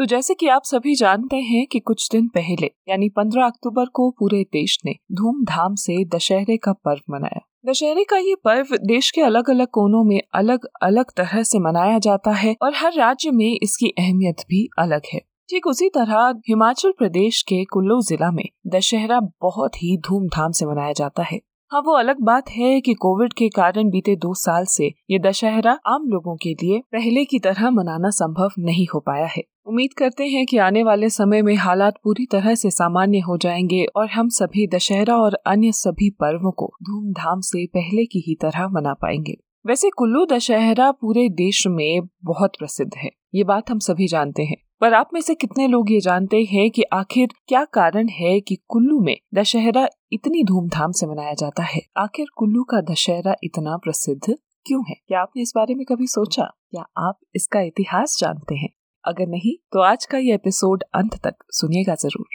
तो जैसे कि आप सभी जानते हैं कि कुछ दिन पहले, यानी 15 अक्टूबर को पूरे देश ने धूमधाम से दशहरे का पर्व मनाया। दशहरे का ये पर्व देश के अलग अलग कोनों में अलग अलग तरह से मनाया जाता है और हर राज्य में इसकी अहमियत भी अलग है। ठीक उसी तरह हिमाचल प्रदेश के कुल्लू जिला में दशहरा बहुत ही धूमधाम से मनाया जाता है। हाँ वो अलग बात है कि कोविड के कारण बीते दो साल से ये दशहरा आम लोगों के लिए पहले की तरह मनाना संभव नहीं हो पाया है। उम्मीद करते हैं कि आने वाले समय में हालात पूरी तरह से सामान्य हो जाएँगे और हम सभी दशहरा और अन्य सभी पर्वों को धूमधाम से पहले की ही तरह मना पाएँगे। वैसे कुल्लू दशहरा पूरे देश में बहुत प्रसिद्ध है, ये बात हम सभी जानते हैं। पर आप में से कितने लोग ये जानते हैं कि आखिर क्या कारण है कि कुल्लू में दशहरा इतनी धूमधाम से मनाया जाता है? आखिर कुल्लू का दशहरा इतना प्रसिद्ध क्यों है? क्या आपने इस बारे में कभी सोचा? क्या आप इसका इतिहास जानते हैं? अगर नहीं तो आज का ये एपिसोड अंत तक सुनिएगा ज़रूर।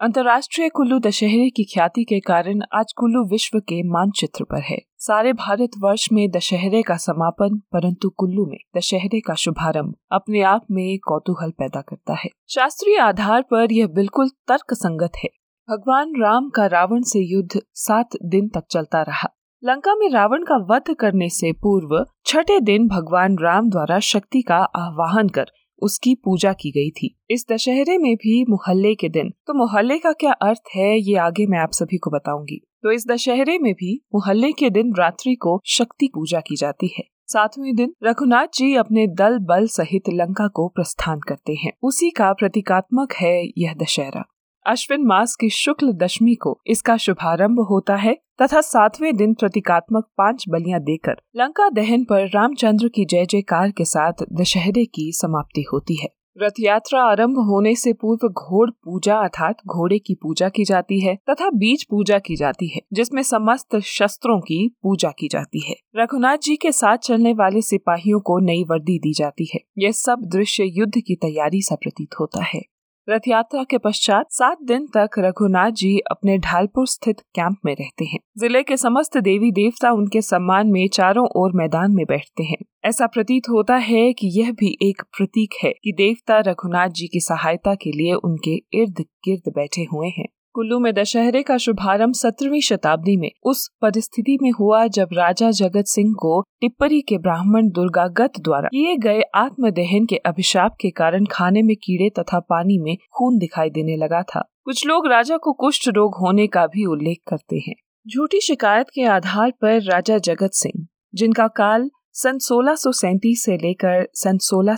अंतर्राष्ट्रीय कुल्लू दशहरे की ख्याति के कारण आज कुल्लू विश्व के मानचित्र पर है। सारे भारत वर्ष में दशहरे का समापन, परंतु कुल्लू में दशहरे का शुभारंभ अपने आप में कौतूहल पैदा करता है। शास्त्रीय आधार पर यह बिल्कुल तर्क संगत है। भगवान राम का रावण से युद्ध सात दिन तक चलता रहा। लंका में रावण का वध करने से पूर्व छठे दिन भगवान राम द्वारा शक्ति का आह्वान कर उसकी पूजा की गई थी। इस दशहरे में भी मोहल्ले के दिन तो मोहल्ले का क्या अर्थ है, ये आगे मैं आप सभी को बताऊँगी। तो इस दशहरे में भी मोहल्ले के दिन रात्रि को शक्ति पूजा की जाती है। सातवें दिन रघुनाथ जी अपने दल बल सहित लंका को प्रस्थान करते हैं। उसी का प्रतीकात्मक है यह दशहरा। अश्विन मास की शुक्ल दशमी को इसका शुभारंभ होता है तथा सातवें दिन प्रतीकात्मक पाँच बलियाँ देकर लंका दहन पर रामचंद्र की जय जयकार के साथ दशहरे की समाप्ति होती है। रथ यात्रा आरंभ होने से पूर्व घोड़ पूजा अर्थात घोड़े की पूजा की जाती है तथा बीज पूजा की जाती है, जिसमें समस्त शस्त्रों की पूजा की जाती है। रघुनाथ जी के साथ चलने वाले सिपाहियों को नई वर्दी दी जाती है। यह सब दृश्य युद्ध की तैयारी सा प्रतीत होता है। रथ यात्रा के पश्चात सात दिन तक रघुनाथ जी अपने ढालपुर स्थित कैंप में रहते हैं। ज़िले के समस्त देवी देवता उनके सम्मान में चारों ओर मैदान में बैठते हैं। ऐसा प्रतीत होता है कि यह भी एक प्रतीक है कि देवता रघुनाथ जी की सहायता के लिए उनके इर्द गिर्द बैठे हुए हैं। कुल्लू में दशहरे का शुभारंभ सत्रहवीं शताब्दी में उस परिस्थिति में हुआ जब राजा जगत सिंह को टिप्परी के ब्राह्मण दुर्गागत द्वारा किए गए आत्मदहन के अभिशाप के कारण खाने में कीड़े तथा पानी में खून दिखाई देने लगा था। कुछ लोग राजा को कुष्ठ रोग होने का भी उल्लेख करते हैं। झूठी शिकायत के आधार पर राजा जगत सिंह, जिनका काल सन सोलह से लेकर सन सोलह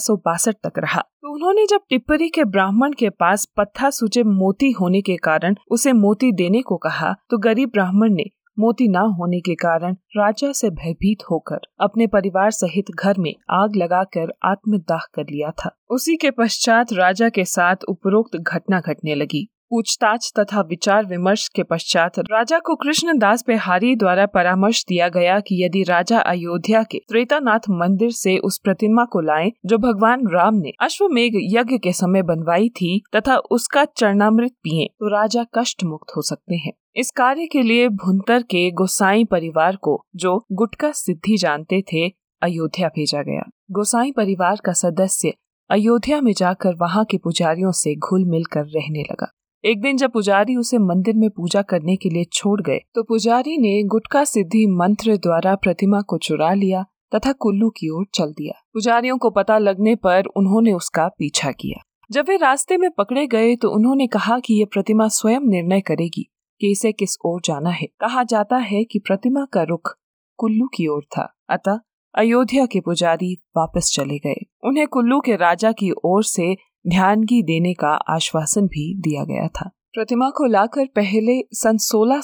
तक रहा। तो उन्होंने जब टिप्परी के ब्राह्मण के पास पत्था सूचे मोती होने के कारण उसे मोती देने को कहा तो गरीब ब्राह्मण ने मोती न होने के कारण राजा से भयभीत होकर अपने परिवार सहित घर में आग लगाकर आत्मदाह कर लिया था। उसी के पश्चात राजा के साथ उपरोक्त घटना घटने लगी। पूछताछ तथा विचार विमर्श के पश्चात राजा को कृष्ण दास बिहारी द्वारा परामर्श दिया गया कि यदि राजा अयोध्या के त्रेतानाथ मंदिर से उस प्रतिमा को लाएँ, जो भगवान राम ने अश्वमेघ यज्ञ के समय बनवाई थी तथा उसका चरणामृत पिए तो राजा कष्ट मुक्त हो सकते हैं। इस कार्य के लिए भुंतर के गोसाई परिवार को, जो गुटका सिद्धि जानते थे, अयोध्या भेजा गया। गोसाई परिवार का सदस्य अयोध्या में जाकर वहाँ के पुजारियों से घुल मिल कर रहने लगा। एक दिन जब पुजारी उसे मंदिर में पूजा करने के लिए छोड़ गए तो पुजारी ने गुटका सिद्धि मंत्र द्वारा प्रतिमा को चुरा लिया तथा कुल्लू की ओर चल दिया। पुजारियों को पता लगने पर उन्होंने उसका पीछा किया। जब वे रास्ते में पकड़े गए तो उन्होंने कहा कि ये प्रतिमा स्वयं निर्णय करेगी कि इसे किस ओर जाना है। कहा जाता है कि प्रतिमा का रुख कुल्लू की ओर था, अतः अयोध्या के पुजारी वापस चले गए। उन्हें कुल्लू के राजा की ओर से ध्यान की देने का आश्वासन भी दिया गया था। प्रतिमा को लाकर पहले सन सोलह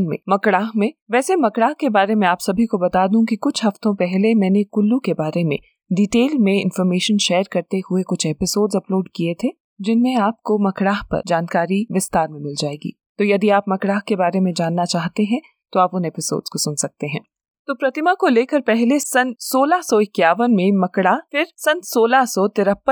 में मकड़ाह में, वैसे मकड़ाह के बारे में आप सभी को बता दूँ कि कुछ हफ्तों पहले मैंने कुल्लू के बारे में डिटेल में इंफॉर्मेशन शेयर करते हुए कुछ एपिसोड्स अपलोड किए थे, जिनमें आपको मकड़ाह पर जानकारी विस्तार में मिल जाएगी। तो यदि आप मकड़ाह के बारे में जानना चाहते हैं तो आप उन एपिसोड्स को सुन सकते हैं। तो प्रतिमा को लेकर पहले सन सोलह में मकड़ा, फिर सन सोलह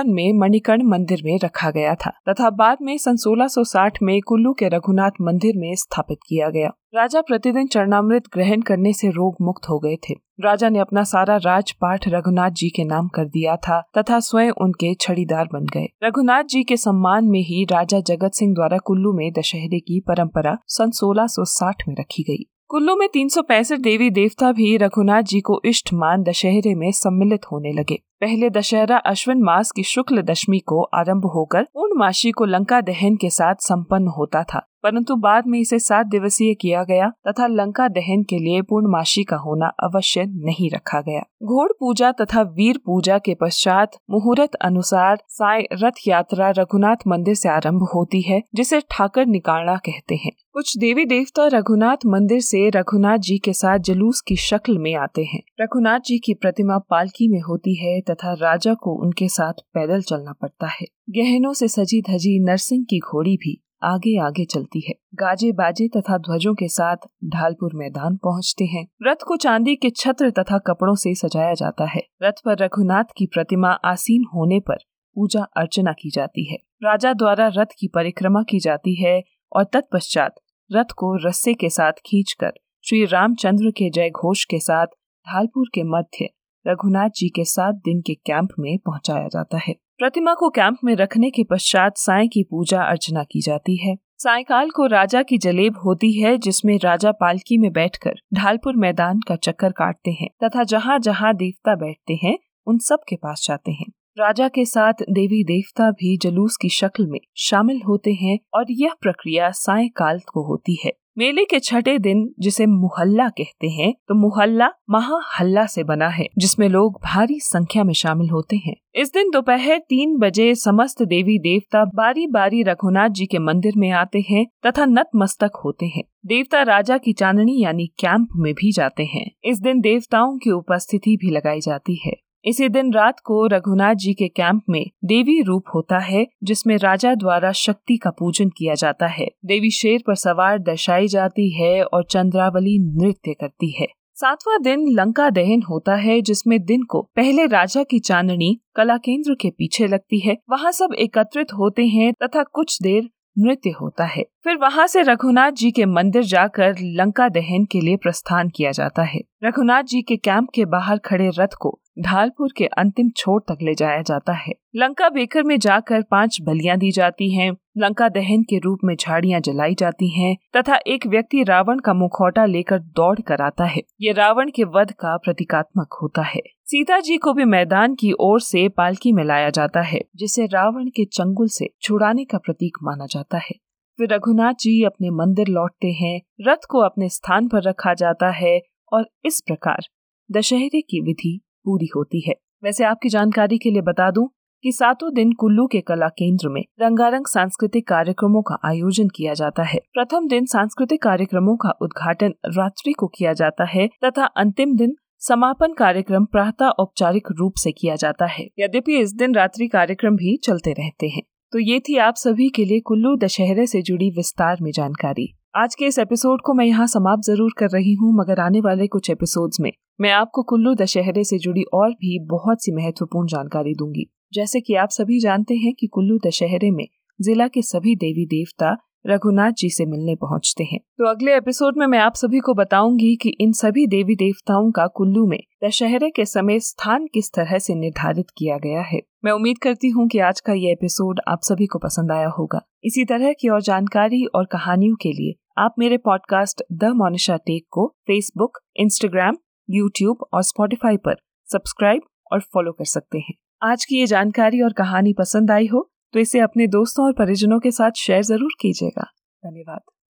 में मणिकर्ण मंदिर में रखा गया था, तथा बाद में सन 1660 में कुल्लू के रघुनाथ मंदिर में स्थापित किया गया। राजा प्रतिदिन चरणामृत ग्रहण करने से रोग मुक्त हो गए थे। राजा ने अपना सारा राजपाठ रघुनाथ जी के नाम कर दिया था, तथा स्वयं उनके छड़ीदार बन गए। रघुनाथ जी के सम्मान में ही राजा जगत सिंह द्वारा कुल्लू में दशहरे की परंपरा सन 1660 में रखी गई। कुल्लू में तीन सौ पैंसठ देवी देवता भी रघुनाथ जी को इष्ट मान दशहरे में सम्मिलित होने लगे। पहले दशहरा अश्विन मास की शुक्ल दशमी को आरंभ होकर पूर्णमासी को लंका दहन के साथ संपन्न होता था। परंतु बाद में इसे सात दिवसीय किया गया तथा लंका दहन के लिए पूर्णमासी का होना अवश्य नहीं रखा गया। घोड़ पूजा तथा वीर पूजा के पश्चात मुहूर्त अनुसार साय रथ यात्रा रघुनाथ मंदिर से आरंभ होती है, जिसे ठाकर निकालना कहते हैं। कुछ देवी देवता रघुनाथ मंदिर से रघुनाथ जी के साथ जलूस की शक्ल में आते हैं। रघुनाथ जी की प्रतिमा पालकी में होती है तथा राजा को उनके साथ पैदल चलना पड़ता है। गहनों से सजी धजी नरसिंह की घोड़ी भी आगे आगे चलती है। गाजे बाजे तथा ध्वजों के साथ ढालपुर मैदान पहुँचते हैं। रथ को चांदी के छत्र तथा कपड़ों से सजाया जाता है। रथ पर रघुनाथ की प्रतिमा आसीन होने पर पूजा अर्चना की जाती है। राजा द्वारा रथ की परिक्रमा की जाती है और तत्पश्चात रथ को रस्से के साथ खींचकर श्री रामचंद्र के जय घोष के साथ ढालपुर के मध्य रघुनाथ जी के सात दिन के कैंप में पहुँचाया जाता है। प्रतिमा को कैंप में रखने के पश्चात साय की पूजा अर्चना की जाती है। सायकाल को राजा की जलेब होती है, जिसमें राजा पालकी में बैठकर ढालपुर मैदान का चक्कर काटते हैं तथा जहाँ जहाँ देवता बैठते हैं, उन सब के पास जाते हैं। राजा के साथ देवी देवता भी जलूस की शक्ल में शामिल होते हैं और यह प्रक्रिया सायकाल को होती है। मेले के छठे दिन जिसे मुहल्ला कहते हैं तो मुहल्ला महाहल्ला से बना है, जिसमें लोग भारी संख्या में शामिल होते हैं। इस दिन दोपहर तीन बजे समस्त देवी देवता बारी बारी रघुनाथ जी के मंदिर में आते हैं तथा नतमस्तक होते हैं। देवता राजा की चांदनी यानी कैंप में भी जाते हैं। इस दिन देवताओं की उपस्थिति भी लगाई जाती है। इसी दिन रात को रघुनाथ जी के कैंप में देवी रूप होता है, जिसमें राजा द्वारा शक्ति का पूजन किया जाता है। देवी शेर पर सवार दर्शाई जाती है और चंद्रावली नृत्य करती है। सातवां दिन लंका दहन होता है, जिसमें दिन को पहले राजा की चांदनी कला केंद्र के पीछे लगती है। वहाँ सब एकत्रित होते हैं तथा कुछ देर नृत्य होता है। फिर वहाँ से रघुनाथ जी के मंदिर जाकर लंका दहन के लिए प्रस्थान किया जाता है। रघुनाथ जी के कैंप के बाहर खड़े रथ को ढालपुर के अंतिम छोर तक ले जाया जाता है। लंका बेकर में जाकर पाँच बलियाँ दी जाती हैं, लंका दहन के रूप में झाड़ियाँ जलाई जाती हैं, तथा एक व्यक्ति रावण का मुखौटा लेकर दौड़ कर आता है। ये रावण के वध का प्रतीकात्मक होता है। सीता जी को भी मैदान की ओर से पालकी में लाया जाता है जिसे रावण के चंगुल से छुड़ाने का प्रतीक माना जाता है। फिर रघुनाथ जी अपने मंदिर लौटते हैं रथ को अपने स्थान पर रखा जाता है और इस प्रकार दशहरे की विधि पूरी होती है। वैसे आपकी जानकारी के लिए बता दूँ कि सातों दिन कुल्लू के कला केंद्र में रंगारंग सांस्कृतिक कार्यक्रमों का आयोजन किया जाता है। प्रथम दिन सांस्कृतिक कार्यक्रमों का उद्घाटन रात्रि को किया जाता है तथा अंतिम दिन समापन कार्यक्रम प्रातः औपचारिक रूप से किया जाता है। यद्यपि इस दिन रात्रि कार्यक्रम भी चलते रहते हैं। तो ये थी आप सभी के लिए कुल्लू दशहरे से जुड़ी विस्तार में जानकारी। आज के इस एपिसोड को मैं यहाँ समाप्त ज़रूर कर रही हूँ, मगर आने वाले कुछ एपिसोड्स में। मैं आपको कुल्लू दशहरे से जुड़ी और भी बहुत सी महत्वपूर्ण जानकारी दूँगी। जैसे कि आप सभी जानते हैं कि कुल्लू दशहरे में जिला के सभी देवी देवता रघुनाथ जी से मिलने पहुँचते हैं। तो अगले एपिसोड में मैं आप सभी को बताऊँगी कि इन सभी देवी देवताओं का कुल्लू में दशहरे के समय स्थान किस तरह से निर्धारित किया गया है। मैं उम्मीद करती हूँ कि आज का ये एपिसोड आप सभी को पसंद आया होगा। इसी तरह की और जानकारी और कहानियों के लिए आप मेरे पॉडकास्ट द मोनिशा टेक को फेसबुक इंस्टाग्राम यूट्यूब और स्पॉटिफाई पर सब्सक्राइब और फॉलो कर सकते हैं। आज की ये जानकारी और कहानी पसंद आई हो तो इसे अपने दोस्तों और परिजनों के साथ शेयर ज़रूर कीजिएगा। धन्यवाद।